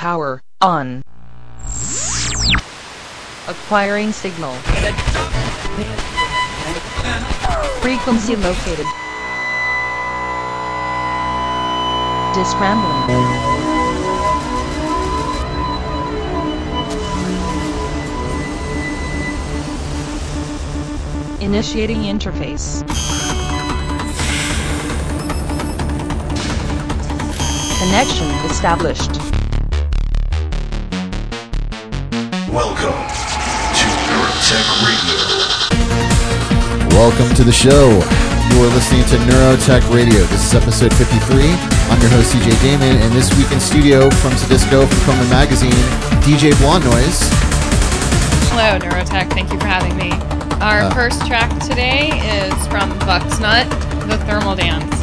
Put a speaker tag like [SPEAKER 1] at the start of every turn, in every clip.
[SPEAKER 1] Power on. Acquiring signal. Frequency located. Disrambling. Initiating interface. Connection established.
[SPEAKER 2] Welcome to Neurotech Radio.
[SPEAKER 3] Welcome to the show. You are listening to Neurotech Radio. This is episode 53. I'm your host, CJ Damon, and this week in studio from Sadisco from Chroma Magazine, DJ Blonde Noise.
[SPEAKER 4] Hello, Neurotech. Thank you for having me. Our
[SPEAKER 3] Uh.
[SPEAKER 4] first track today is from Bucksnut, The Thermal Dance.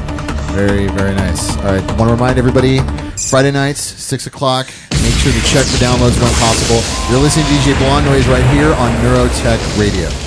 [SPEAKER 3] Very, very nice. All right, want to remind everybody Friday nights, 6 o'clock. Sure to check the downloads when possible. You're listening to DJ Blonde Noise right here on Neurotech Radio.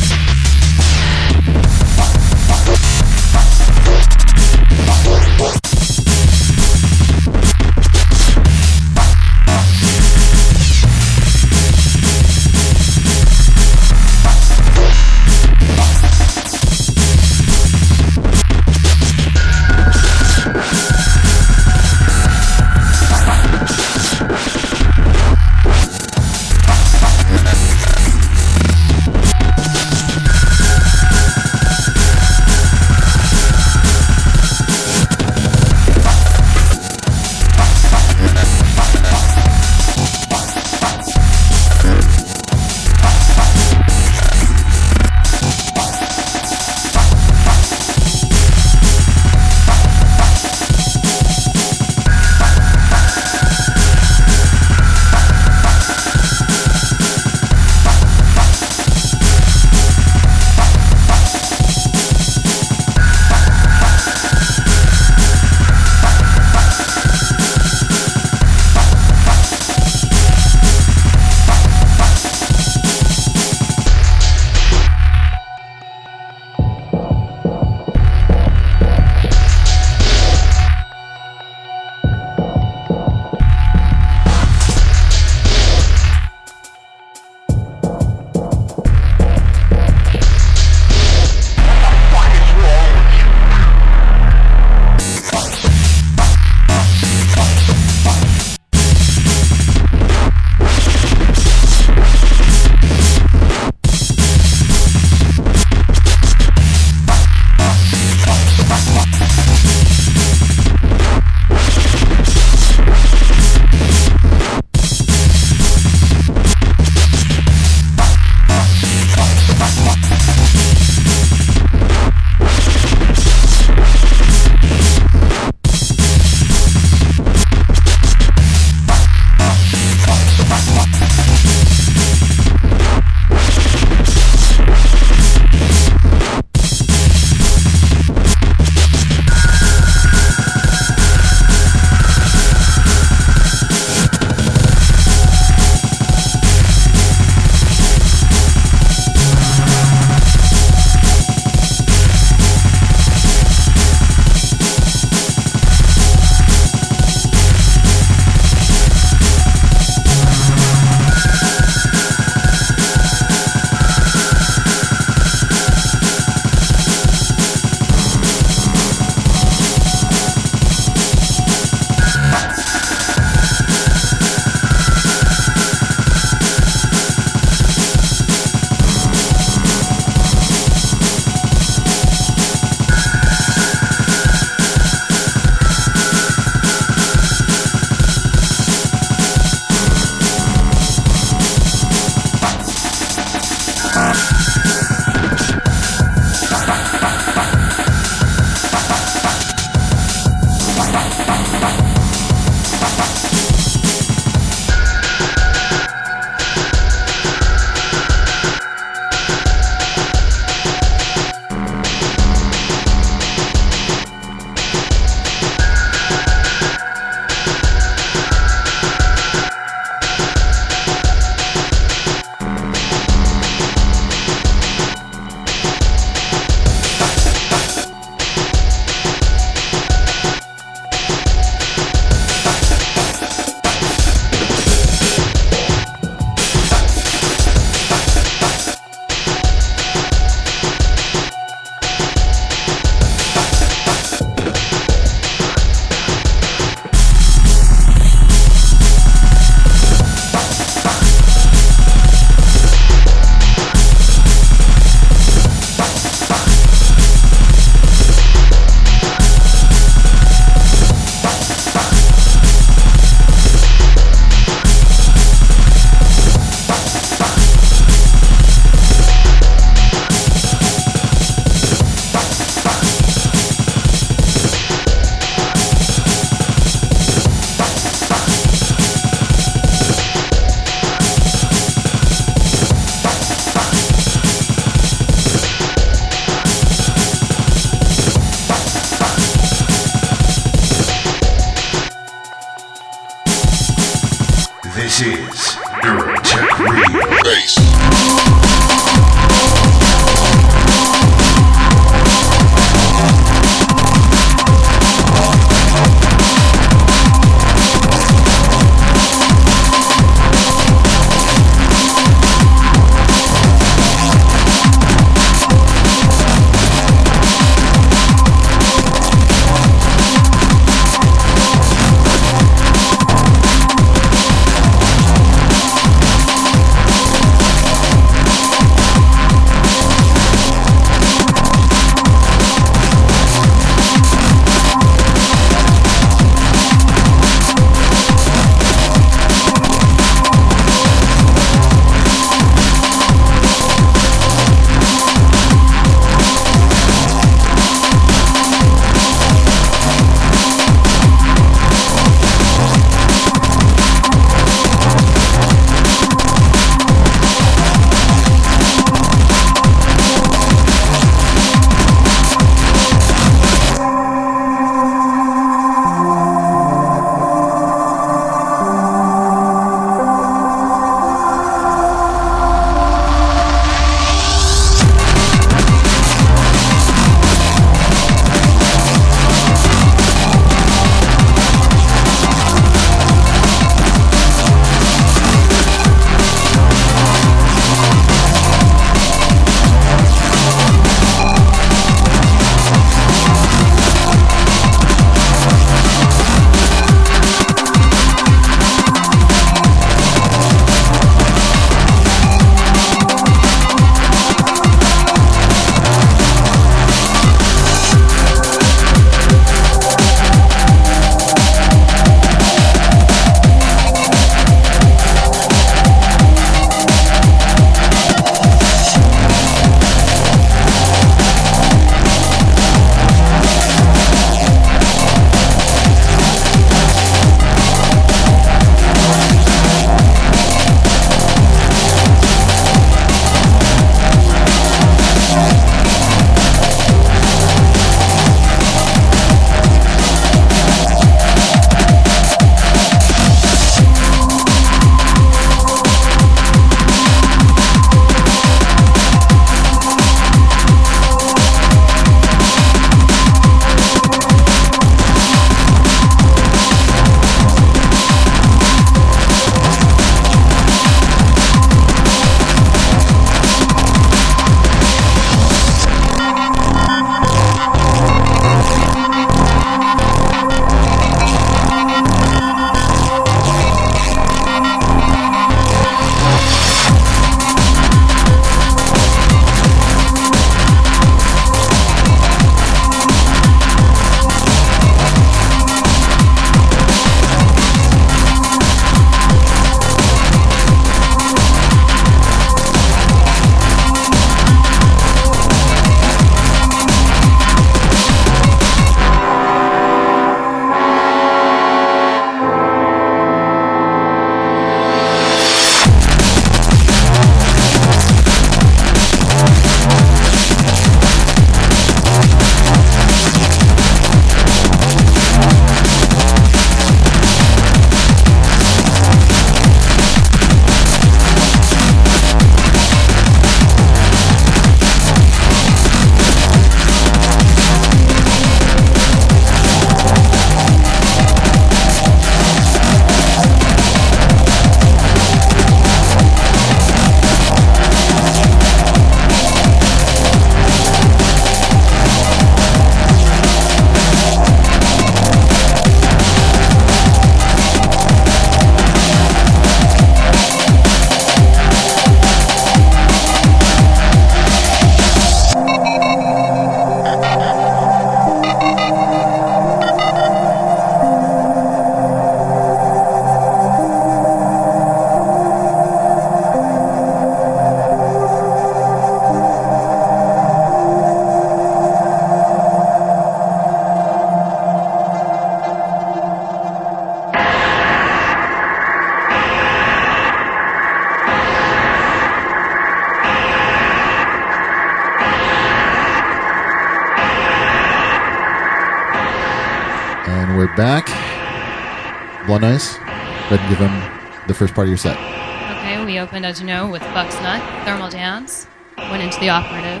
[SPEAKER 3] And we're Nice. Go ahead and give him the first part of your set.
[SPEAKER 4] Okay, we opened, as you know, with Buck's Bucksnut, Thermal Dance, went into the operative,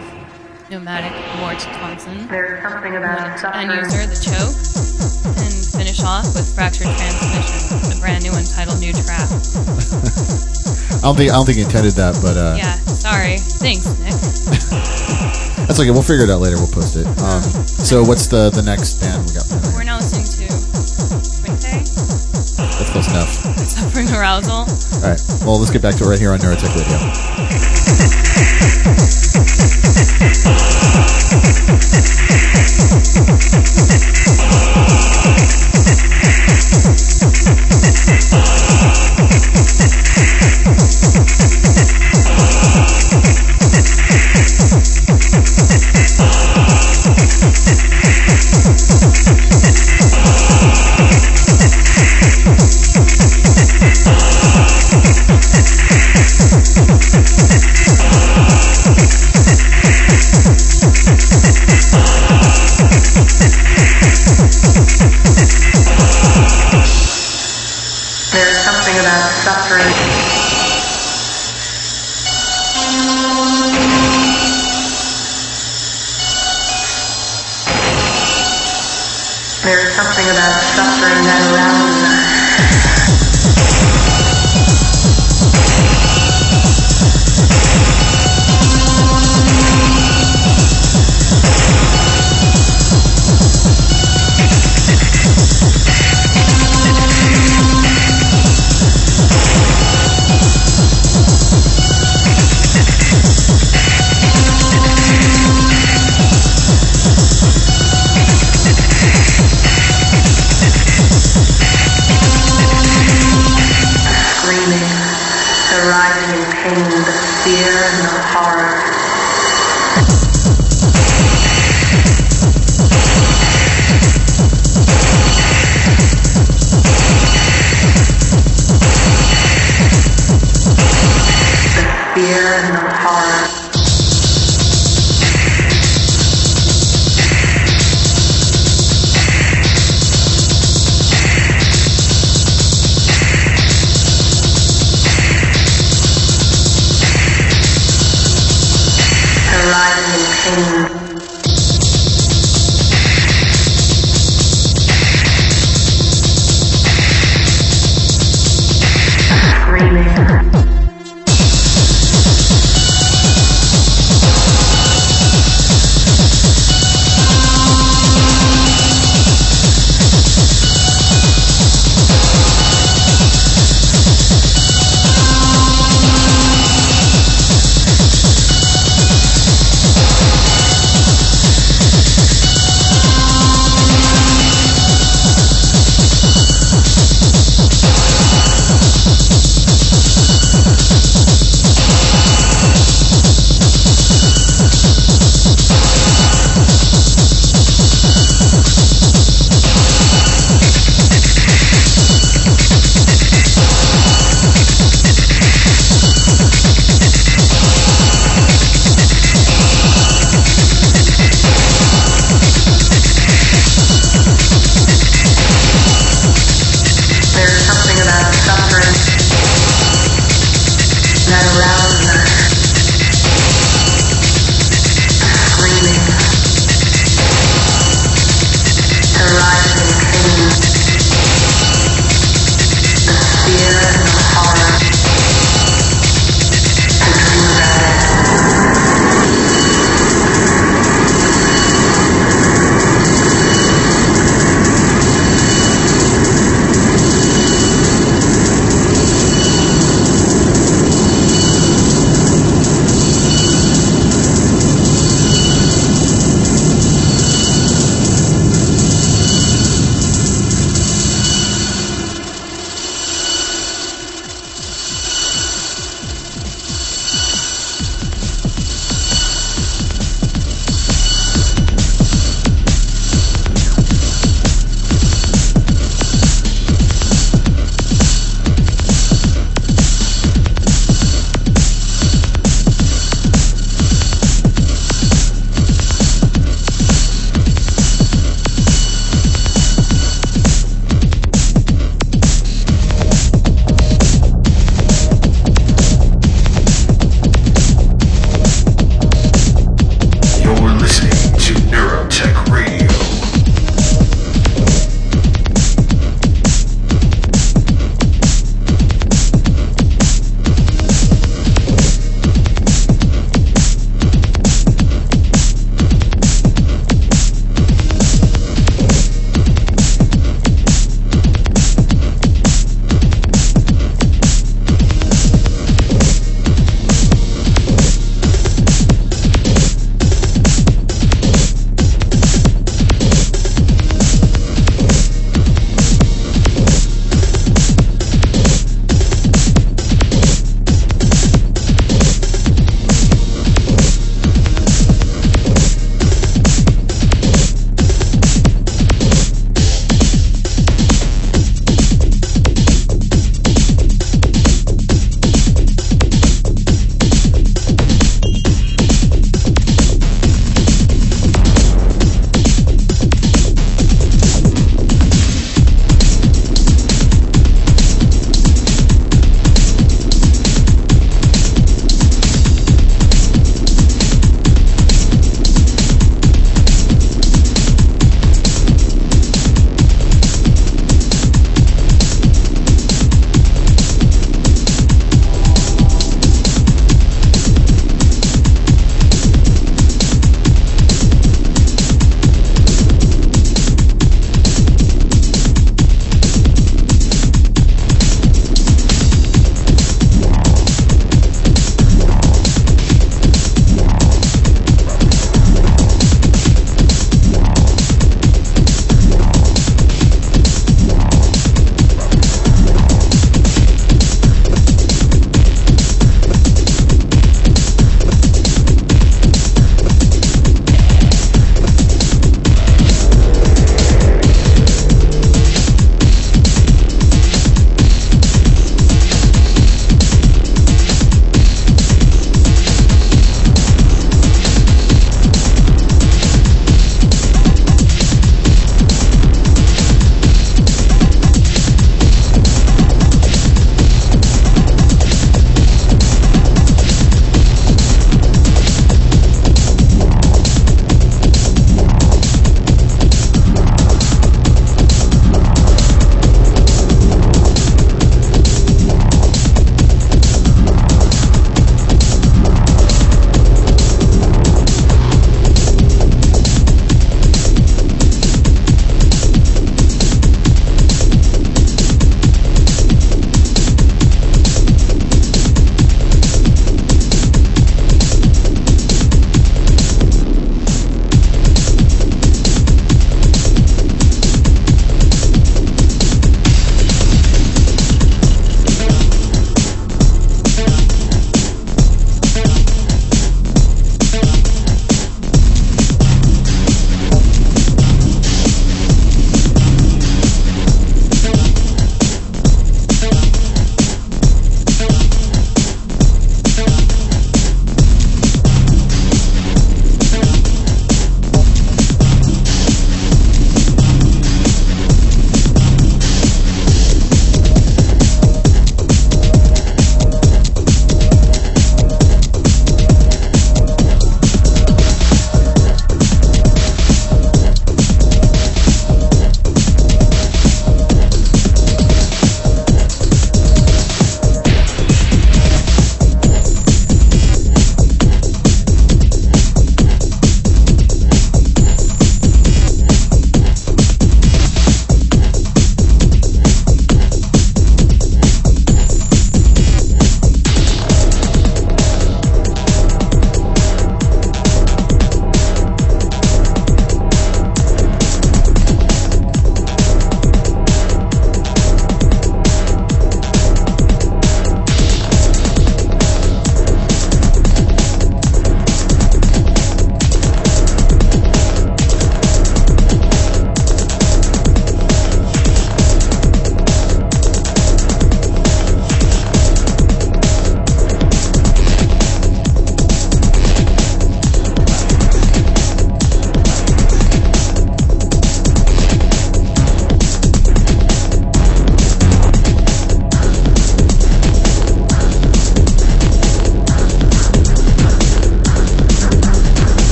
[SPEAKER 4] Pneumatic, Mort Thompson,
[SPEAKER 5] There's something about
[SPEAKER 4] into
[SPEAKER 5] suffering.
[SPEAKER 4] End User, The Choke, and finish off with Fractured Transmission, a brand new one titled New Trap.
[SPEAKER 3] I don't think I don't think you intended that, but uh,
[SPEAKER 4] Yeah, sorry. Thanks, Nick.
[SPEAKER 3] that's okay. We'll figure it out later. We'll post it. Um, so what's the the next band we got? Enough.
[SPEAKER 4] Suffering Arousal.
[SPEAKER 3] All right. Well, let's get back to it right here on Neurotech Radio.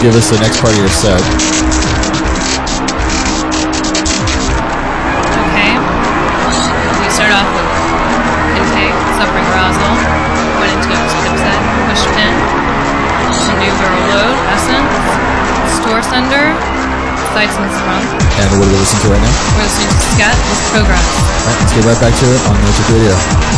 [SPEAKER 5] give us the next part of your set.
[SPEAKER 4] Okay. We start off with intake, suffering arousal, went into dipset, push pin, maneuver load, essence, store sender, sights and sprung.
[SPEAKER 5] And what are we listening to right now?
[SPEAKER 4] We're listening to Scat with Progress.
[SPEAKER 5] All right, let's get right back to it on Magic Radio.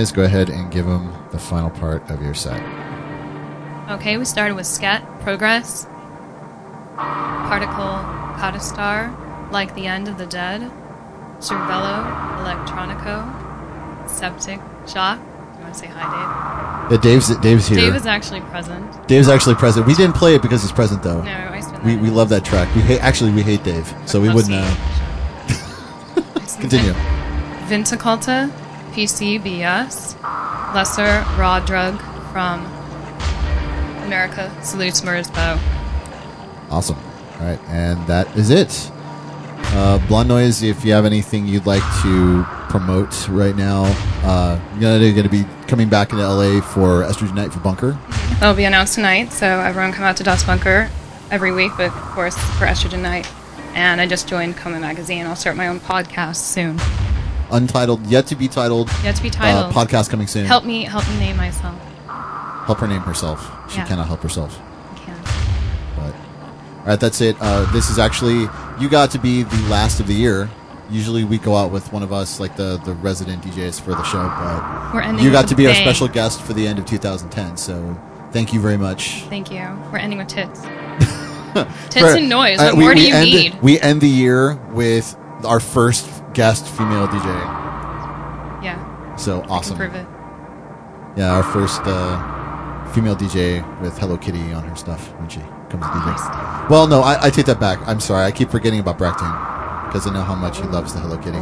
[SPEAKER 3] Noise, go ahead and give them the final part of your set.
[SPEAKER 4] Okay, we started with Scat, Progress, Particle, Codistar, Like the End of the Dead, Cervello, Electronico, Septic, Shock. You want to say hi,
[SPEAKER 3] Uh, Dave's Dave's here.
[SPEAKER 4] Dave is actually present.
[SPEAKER 3] Dave's actually present. We didn't play it because he's present though.
[SPEAKER 4] No, I spent
[SPEAKER 3] We, we love that track. We hate, actually we hate Dave, so we wouldn't. Uh, continue.
[SPEAKER 4] Vinticulta, PCBS, Lesser Raw Drug from America Salutes Merzbow.
[SPEAKER 3] Awesome. All right, and that is it. Uh, Blonde Noise. If you have anything you'd like to promote right now, uh, you're going to be coming back into LA for Estrogen Night for Bunker.
[SPEAKER 4] That'll be announced tonight, so everyone come out to Dust Bunker every week, but of course for Estrogen Night. And I just joined Coma Magazine. I'll start my own podcast soon.
[SPEAKER 3] Untitled, yet to be titled.
[SPEAKER 4] Yet to be
[SPEAKER 3] Uh,
[SPEAKER 4] titled.
[SPEAKER 3] podcast coming soon.
[SPEAKER 4] Help me, help me name myself.
[SPEAKER 3] Help her name herself. She
[SPEAKER 4] Yeah.
[SPEAKER 3] cannot help herself. But all right, that's it. Uh, this is actually you got to be the last of the year. Usually we go out with one of us, like the the resident DJs for the show, but
[SPEAKER 4] We're ending
[SPEAKER 3] you got to be our special guest for the end of 2010. So thank you very much.
[SPEAKER 4] Thank you. We're ending with tits. tits
[SPEAKER 3] For-
[SPEAKER 4] and noise.
[SPEAKER 3] uh,
[SPEAKER 4] What
[SPEAKER 3] we-
[SPEAKER 4] more do you
[SPEAKER 3] end,
[SPEAKER 4] need?
[SPEAKER 3] We end the year with our first guest female DJ.
[SPEAKER 4] Yeah.
[SPEAKER 3] So awesome.
[SPEAKER 4] prove it.
[SPEAKER 3] Yeah, our first uh, female DJ with Hello Kitty on her stuff when she comes to DJ. Well, no, I, I take that back. I'm sorry. I keep forgetting about Bracktane because I know how much he loves the Hello Kitty.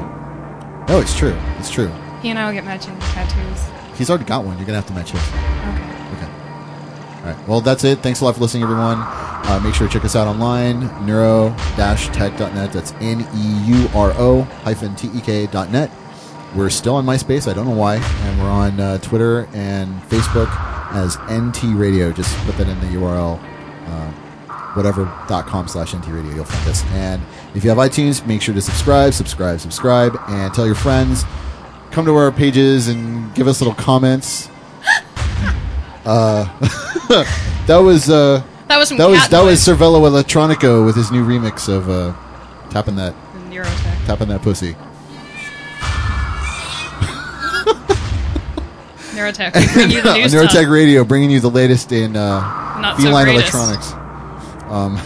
[SPEAKER 3] No, it's true. It's true.
[SPEAKER 4] He and I will get matching tattoos.
[SPEAKER 3] He's already got one. You're gonna have to match his.
[SPEAKER 4] Okay.
[SPEAKER 3] Right. Well, that's it. Thanks a lot for listening, everyone. Uh, make sure to check us out online, neuro-tek.net. That's N-E-U-R-O hyphen T-E-K dot net. We're still on MySpace. I don't know why. And we're on uh, Twitter and Facebook as NT Radio. Just put that in the URL, uh, whatever.com slash NT Radio. You'll find us. And if you have iTunes, make sure to subscribe, subscribe, subscribe, and tell your friends. Come to our pages and give us little comments. Uh, that was uh,
[SPEAKER 4] That was
[SPEAKER 3] that was that was Electronico with his new remix of uh, tapping that
[SPEAKER 4] Neurotek.
[SPEAKER 3] tapping that pussy.
[SPEAKER 4] Neurotek. You the new
[SPEAKER 3] On
[SPEAKER 4] stuff.
[SPEAKER 3] Neurotek Radio, bringing you the latest in uh,
[SPEAKER 4] Not so
[SPEAKER 3] feline
[SPEAKER 4] greatest.
[SPEAKER 3] electronics. Um,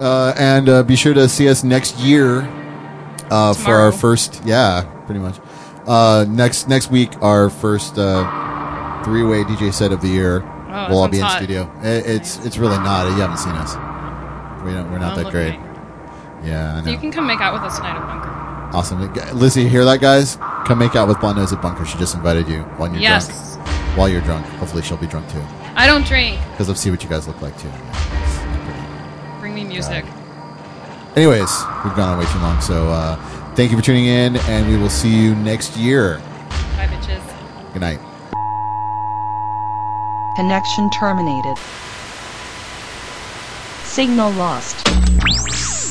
[SPEAKER 3] uh, and uh, be sure to see us next year uh, for our first, yeah, pretty much, uh, next next week, our first uh, three way DJ set of the year.
[SPEAKER 4] Oh,
[SPEAKER 3] we'll all be in
[SPEAKER 4] hot.
[SPEAKER 3] studio. It, it's it's really not. You haven't seen us. We don't, we're not
[SPEAKER 4] Oh,
[SPEAKER 3] that great. Yeah, I know.
[SPEAKER 4] You can come make out with us tonight at Bunker.
[SPEAKER 3] Awesome. Lizzie, you hear that, guys? Come make out with Blonde Nose at Bunker. She just invited you while you're
[SPEAKER 4] Yes.
[SPEAKER 3] drunk. While you're drunk. Hopefully she'll be drunk too.
[SPEAKER 4] I don't drink.
[SPEAKER 3] Because let's see what you guys look like too.
[SPEAKER 4] Bring me music.
[SPEAKER 3] Anyways, we've gone on way too long. So uh, thank you for tuning in, and we will see you next year.
[SPEAKER 4] Bye, bitches.
[SPEAKER 3] Good night.
[SPEAKER 1] Connection terminated. Signal lost.